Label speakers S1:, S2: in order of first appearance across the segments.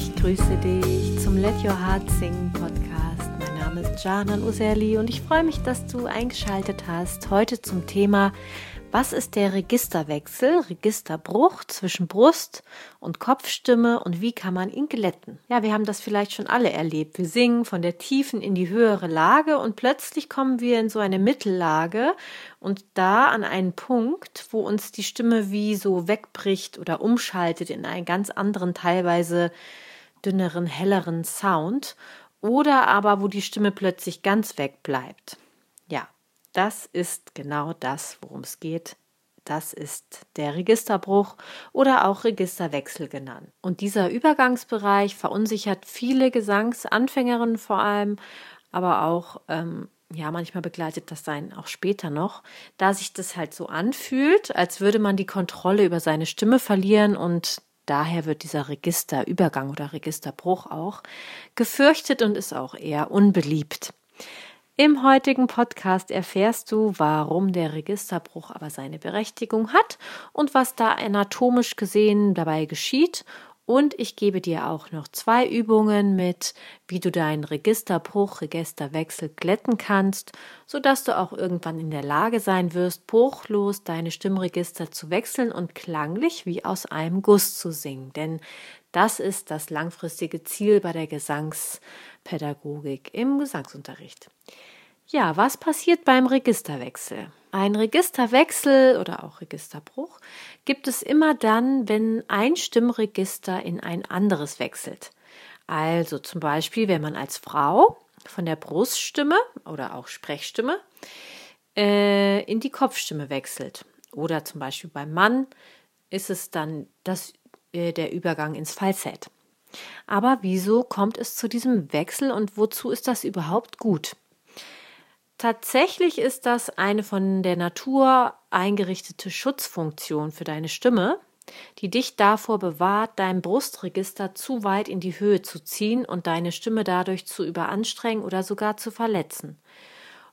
S1: Ich grüße dich zum Let Your Heart Sing Podcast. Mein Name ist Janan Userli und ich freue mich, dass du eingeschaltet hast. Heute zum Thema was ist der Registerwechsel, Registerbruch zwischen Brust und Kopfstimme und wie kann man ihn glätten? Ja, wir haben das vielleicht schon alle erlebt. Wir singen von der tiefen in die höhere Lage und plötzlich kommen wir in so eine Mittellage und da an einen Punkt, wo uns die Stimme wie so wegbricht oder umschaltet in einen ganz anderen, teilweise dünneren, helleren Sound oder aber wo die Stimme plötzlich ganz weg bleibt. Ja, das ist genau das, worum es geht. Das ist der Registerbruch oder auch Registerwechsel genannt. Und dieser Übergangsbereich verunsichert viele Gesangsanfängerinnen vor allem, aber auch, ähm, ja, manchmal begleitet das sein auch später noch, da sich das halt so anfühlt, als würde man die Kontrolle über seine Stimme verlieren und daher wird dieser Registerübergang oder Registerbruch auch gefürchtet und ist auch eher unbeliebt. Im heutigen Podcast erfährst du, warum der Registerbruch aber seine Berechtigung hat und was da anatomisch gesehen dabei geschieht. Und ich gebe dir auch noch zwei Übungen mit, wie du deinen Registerbruch, Registerwechsel glätten kannst, sodass du auch irgendwann in der Lage sein wirst, bruchlos deine Stimmregister zu wechseln und klanglich wie aus einem Guss zu singen. Denn das ist das langfristige Ziel bei der Gesangspädagogik im Gesangsunterricht. Ja, was passiert beim Registerwechsel? Ein Registerwechsel oder auch Registerbruch gibt es immer dann, wenn ein Stimmregister in ein anderes wechselt. Also zum Beispiel, wenn man als Frau von der Bruststimme oder auch Sprechstimme äh, in die Kopfstimme wechselt. Oder zum Beispiel beim Mann ist es dann das, äh, der Übergang ins Falsett. Aber wieso kommt es zu diesem Wechsel und wozu ist das überhaupt gut? Tatsächlich ist das eine von der Natur eingerichtete Schutzfunktion für deine Stimme, die dich davor bewahrt, dein Brustregister zu weit in die Höhe zu ziehen und deine Stimme dadurch zu überanstrengen oder sogar zu verletzen.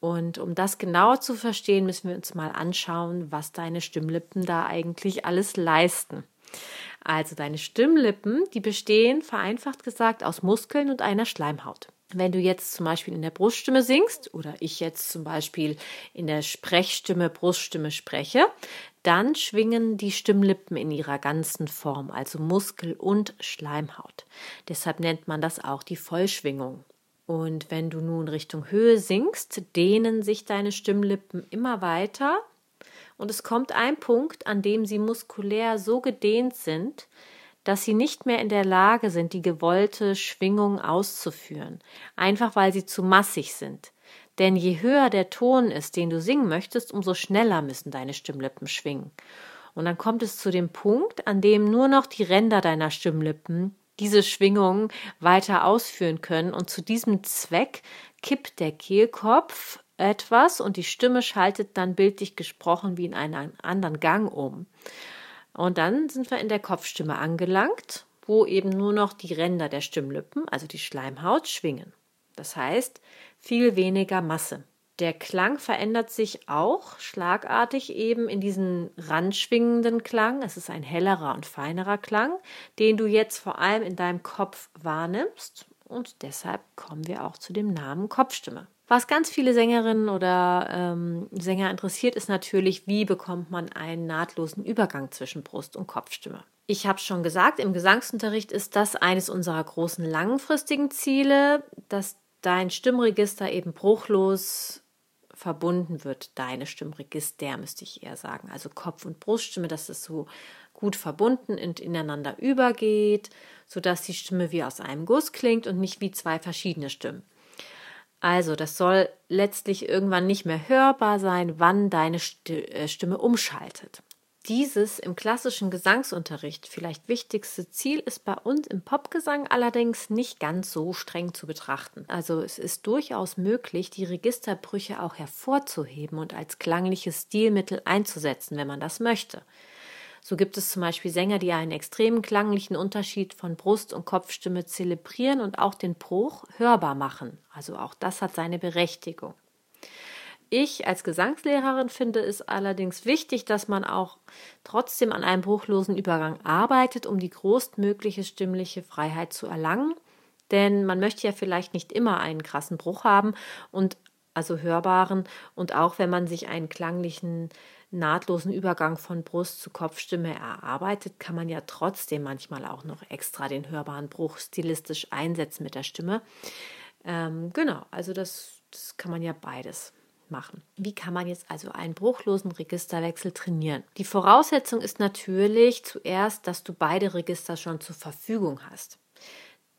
S1: Und um das genauer zu verstehen, müssen wir uns mal anschauen, was deine Stimmlippen da eigentlich alles leisten. Also deine Stimmlippen, die bestehen vereinfacht gesagt aus Muskeln und einer Schleimhaut. Wenn du jetzt zum Beispiel in der Bruststimme singst oder ich jetzt zum Beispiel in der Sprechstimme, Bruststimme spreche, dann schwingen die Stimmlippen in ihrer ganzen Form, also Muskel und Schleimhaut. Deshalb nennt man das auch die Vollschwingung. Und wenn du nun Richtung Höhe singst, dehnen sich deine Stimmlippen immer weiter und es kommt ein Punkt, an dem sie muskulär so gedehnt sind, dass sie nicht mehr in der Lage sind, die gewollte Schwingung auszuführen, einfach weil sie zu massig sind. Denn je höher der Ton ist, den du singen möchtest, umso schneller müssen deine Stimmlippen schwingen. Und dann kommt es zu dem Punkt, an dem nur noch die Ränder deiner Stimmlippen diese Schwingung weiter ausführen können. Und zu diesem Zweck kippt der Kehlkopf etwas und die Stimme schaltet dann bildlich gesprochen wie in einen anderen Gang um. Und dann sind wir in der Kopfstimme angelangt, wo eben nur noch die Ränder der Stimmlippen, also die Schleimhaut, schwingen. Das heißt, viel weniger Masse. Der Klang verändert sich auch schlagartig eben in diesen randschwingenden Klang. Es ist ein hellerer und feinerer Klang, den du jetzt vor allem in deinem Kopf wahrnimmst. Und deshalb kommen wir auch zu dem Namen Kopfstimme. Was ganz viele Sängerinnen oder ähm, Sänger interessiert, ist natürlich, wie bekommt man einen nahtlosen Übergang zwischen Brust- und Kopfstimme. Ich habe schon gesagt, im Gesangsunterricht ist das eines unserer großen langfristigen Ziele, dass dein Stimmregister eben bruchlos verbunden wird. Deine Stimmregister, müsste ich eher sagen. Also Kopf- und Bruststimme, dass es so gut verbunden und ineinander übergeht, sodass die Stimme wie aus einem Guss klingt und nicht wie zwei verschiedene Stimmen. Also, das soll letztlich irgendwann nicht mehr hörbar sein, wann deine äh, Stimme umschaltet. Dieses im klassischen Gesangsunterricht vielleicht wichtigste Ziel ist bei uns im Popgesang allerdings nicht ganz so streng zu betrachten. Also es ist durchaus möglich, die Registerbrüche auch hervorzuheben und als klangliches Stilmittel einzusetzen, wenn man das möchte. So gibt es zum Beispiel Sänger, die einen extremen klanglichen Unterschied von Brust- und Kopfstimme zelebrieren und auch den Bruch hörbar machen. Also auch das hat seine Berechtigung. Ich als Gesangslehrerin finde es allerdings wichtig, dass man auch trotzdem an einem bruchlosen Übergang arbeitet, um die größtmögliche stimmliche Freiheit zu erlangen. Denn man möchte ja vielleicht nicht immer einen krassen Bruch haben und also hörbaren und auch wenn man sich einen klanglichen nahtlosen Übergang von Brust zu Kopfstimme erarbeitet, kann man ja trotzdem manchmal auch noch extra den hörbaren Bruch stilistisch einsetzen mit der Stimme. Ähm, genau, also das, das kann man ja beides machen. Wie kann man jetzt also einen bruchlosen Registerwechsel trainieren? Die Voraussetzung ist natürlich zuerst, dass du beide Register schon zur Verfügung hast.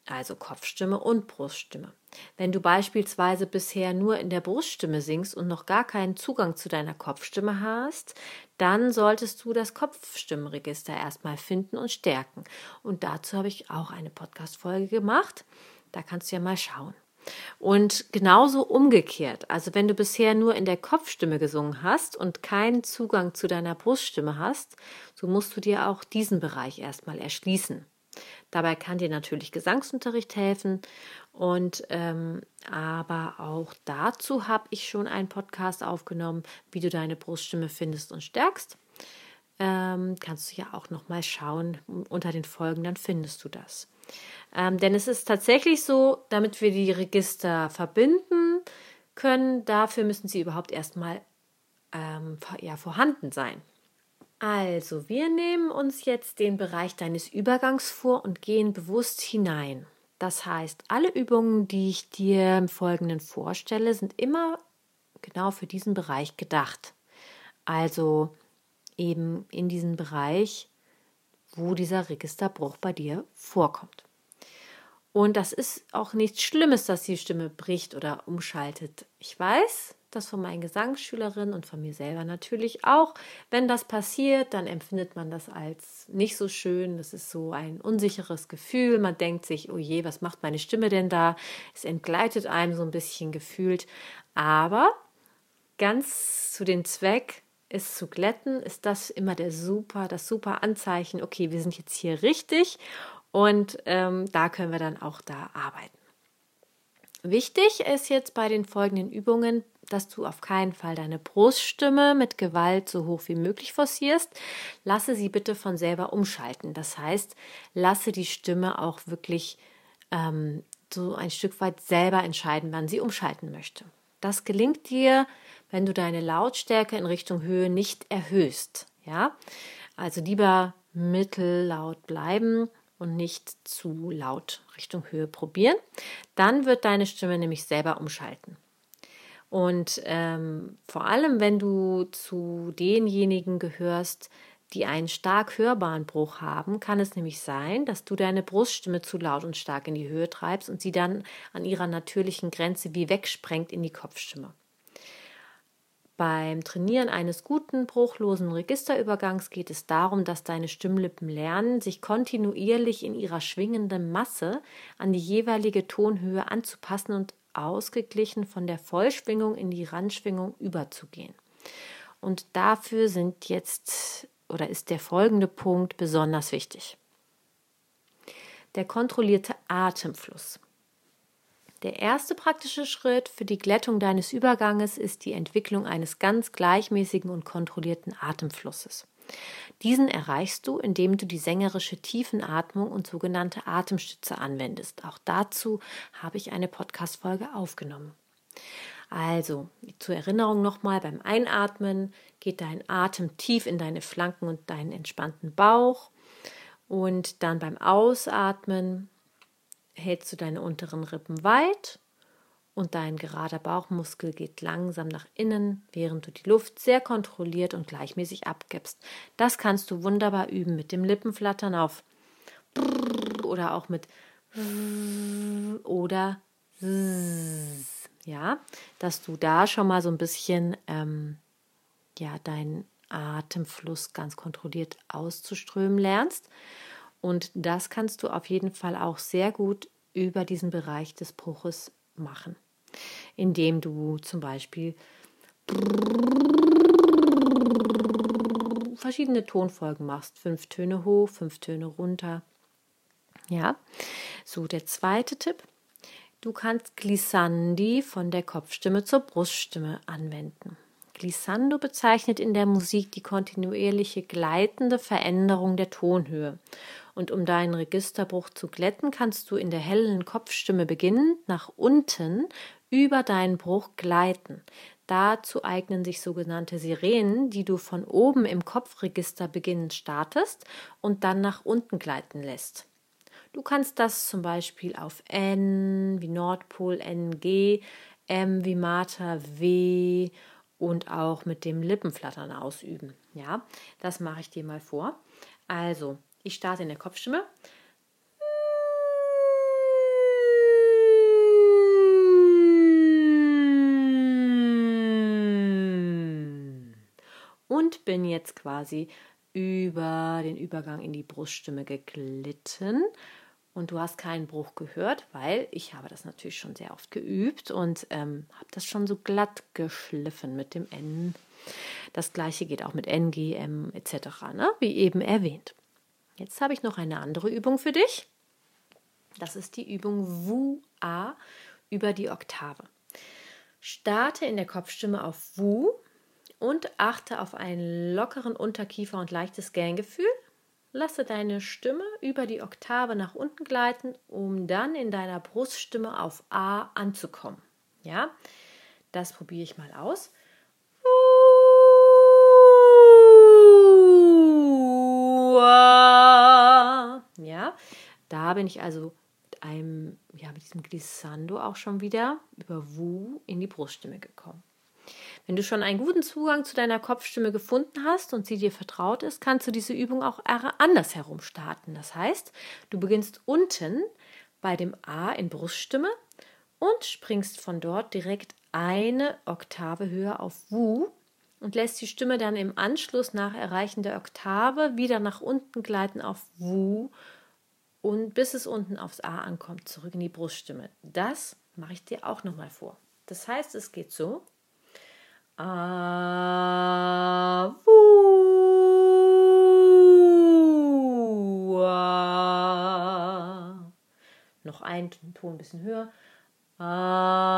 S1: Also Kopfstimme und Bruststimme. Wenn du beispielsweise bisher nur in der Bruststimme singst und noch gar keinen Zugang zu deiner Kopfstimme hast, dann solltest du das Kopfstimmenregister erstmal finden und stärken. Und dazu habe ich auch eine Podcast-Folge gemacht. Da kannst du ja mal schauen. Und genauso umgekehrt, also wenn du bisher nur in der Kopfstimme gesungen hast und keinen Zugang zu deiner Bruststimme hast, so musst du dir auch diesen Bereich erstmal erschließen. Dabei kann dir natürlich Gesangsunterricht helfen und ähm, aber auch dazu habe ich schon einen Podcast aufgenommen, wie du deine Bruststimme findest und stärkst. Ähm, kannst du ja auch noch mal schauen unter den Folgen, dann findest du das. Ähm, denn es ist tatsächlich so, damit wir die Register verbinden können, dafür müssen sie überhaupt erstmal ähm, ja, vorhanden sein. Also, wir nehmen uns jetzt den Bereich deines Übergangs vor und gehen bewusst hinein. Das heißt, alle Übungen, die ich dir im Folgenden vorstelle, sind immer genau für diesen Bereich gedacht. Also eben in diesem Bereich, wo dieser Registerbruch bei dir vorkommt. Und das ist auch nichts Schlimmes, dass die Stimme bricht oder umschaltet. Ich weiß, das von meinen Gesangsschülerinnen und von mir selber natürlich auch. Wenn das passiert, dann empfindet man das als nicht so schön. Das ist so ein unsicheres Gefühl. Man denkt sich, oh je, was macht meine Stimme denn da? Es entgleitet einem so ein bisschen gefühlt. Aber ganz zu dem Zweck, es zu glätten, ist das immer der super, das super Anzeichen, okay, wir sind jetzt hier richtig und ähm, da können wir dann auch da arbeiten. Wichtig ist jetzt bei den folgenden Übungen dass du auf keinen Fall deine Bruststimme mit Gewalt so hoch wie möglich forcierst. Lasse sie bitte von selber umschalten. Das heißt, lasse die Stimme auch wirklich ähm, so ein Stück weit selber entscheiden, wann sie umschalten möchte. Das gelingt dir, wenn du deine Lautstärke in Richtung Höhe nicht erhöhst. Ja, also lieber mittellaut bleiben und nicht zu laut Richtung Höhe probieren. Dann wird deine Stimme nämlich selber umschalten. Und ähm, vor allem, wenn du zu denjenigen gehörst, die einen stark hörbaren Bruch haben, kann es nämlich sein, dass du deine Bruststimme zu laut und stark in die Höhe treibst und sie dann an ihrer natürlichen Grenze wie wegsprengt in die Kopfstimme. Beim Trainieren eines guten, bruchlosen Registerübergangs geht es darum, dass deine Stimmlippen lernen, sich kontinuierlich in ihrer schwingenden Masse an die jeweilige Tonhöhe anzupassen und ausgeglichen von der Vollschwingung in die Randschwingung überzugehen. Und dafür sind jetzt oder ist der folgende Punkt besonders wichtig. Der kontrollierte Atemfluss. Der erste praktische Schritt für die Glättung deines Überganges ist die Entwicklung eines ganz gleichmäßigen und kontrollierten Atemflusses. Diesen erreichst du, indem du die sängerische Tiefenatmung und sogenannte Atemstütze anwendest. Auch dazu habe ich eine Podcast-Folge aufgenommen. Also, zur Erinnerung nochmal, beim Einatmen geht dein Atem tief in deine Flanken und deinen entspannten Bauch. Und dann beim Ausatmen hältst du deine unteren Rippen weit und dein gerader Bauchmuskel geht langsam nach innen, während du die Luft sehr kontrolliert und gleichmäßig abgibst. Das kannst du wunderbar üben mit dem Lippenflattern auf oder auch mit oder ja, dass du da schon mal so ein bisschen ähm, ja deinen Atemfluss ganz kontrolliert auszuströmen lernst. Und das kannst du auf jeden Fall auch sehr gut über diesen Bereich des Bruches machen indem du zum Beispiel verschiedene Tonfolgen machst. Fünf Töne hoch, fünf Töne runter. Ja, so der zweite Tipp. Du kannst Glissandi von der Kopfstimme zur Bruststimme anwenden. Glissando bezeichnet in der Musik die kontinuierliche gleitende Veränderung der Tonhöhe. Und um deinen Registerbruch zu glätten, kannst du in der hellen Kopfstimme beginnend nach unten über deinen Bruch gleiten. Dazu eignen sich sogenannte Sirenen, die du von oben im Kopfregister beginnend startest und dann nach unten gleiten lässt. Du kannst das zum Beispiel auf N wie Nordpol, NG, M wie Martha, W und auch mit dem Lippenflattern ausüben. Ja, das mache ich dir mal vor. Also, ich starte in der Kopfstimme. Und bin jetzt quasi über den Übergang in die Bruststimme geglitten und du hast keinen Bruch gehört, weil ich habe das natürlich schon sehr oft geübt und ähm, habe das schon so glatt geschliffen mit dem N. Das gleiche geht auch mit N, G, M etc., ne? wie eben erwähnt. Jetzt habe ich noch eine andere Übung für dich. Das ist die Übung Wu A über die Oktave. Starte in der Kopfstimme auf Wu und achte auf einen lockeren Unterkiefer und leichtes Ganggefühl Lasse deine Stimme über die Oktave nach unten gleiten, um dann in deiner Bruststimme auf A anzukommen. Ja, das probiere ich mal aus. Ja, da bin ich also mit einem, ja, mit diesem Glissando auch schon wieder über Wu in die Bruststimme gekommen. Wenn du schon einen guten Zugang zu deiner Kopfstimme gefunden hast und sie dir vertraut ist, kannst du diese Übung auch andersherum starten. Das heißt, du beginnst unten bei dem A in Bruststimme und springst von dort direkt eine Oktave höher auf Wu und lässt die Stimme dann im Anschluss nach Erreichen der Oktave wieder nach unten gleiten auf Wu und bis es unten aufs A ankommt, zurück in die Bruststimme. Das mache ich dir auch nochmal vor. Das heißt, es geht so. Avua. Noch ein Ton ein bisschen höher. Avua.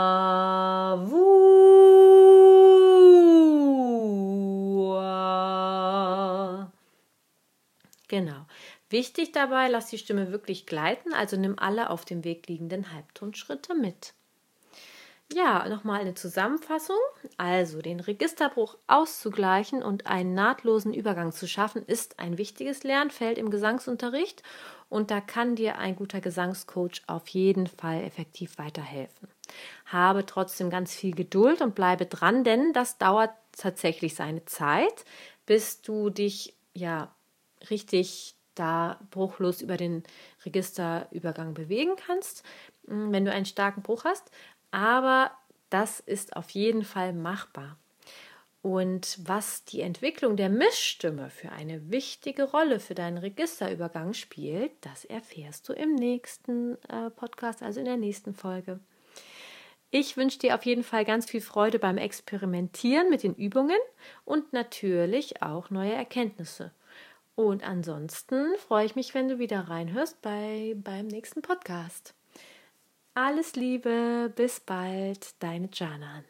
S1: Genau. Wichtig dabei, lass die Stimme wirklich gleiten, also nimm alle auf dem Weg liegenden Halbtonschritte mit. Ja, nochmal eine Zusammenfassung. Also, den Registerbruch auszugleichen und einen nahtlosen Übergang zu schaffen, ist ein wichtiges Lernfeld im Gesangsunterricht und da kann dir ein guter Gesangscoach auf jeden Fall effektiv weiterhelfen. Habe trotzdem ganz viel Geduld und bleibe dran, denn das dauert tatsächlich seine Zeit, bis du dich ja richtig da bruchlos über den Registerübergang bewegen kannst, wenn du einen starken Bruch hast aber das ist auf jeden Fall machbar. Und was die Entwicklung der Mischstimme für eine wichtige Rolle für deinen Registerübergang spielt, das erfährst du im nächsten äh, Podcast, also in der nächsten Folge. Ich wünsche dir auf jeden Fall ganz viel Freude beim Experimentieren mit den Übungen und natürlich auch neue Erkenntnisse. Und ansonsten freue ich mich, wenn du wieder reinhörst bei, beim nächsten Podcast. Alles Liebe, bis bald, deine Jana.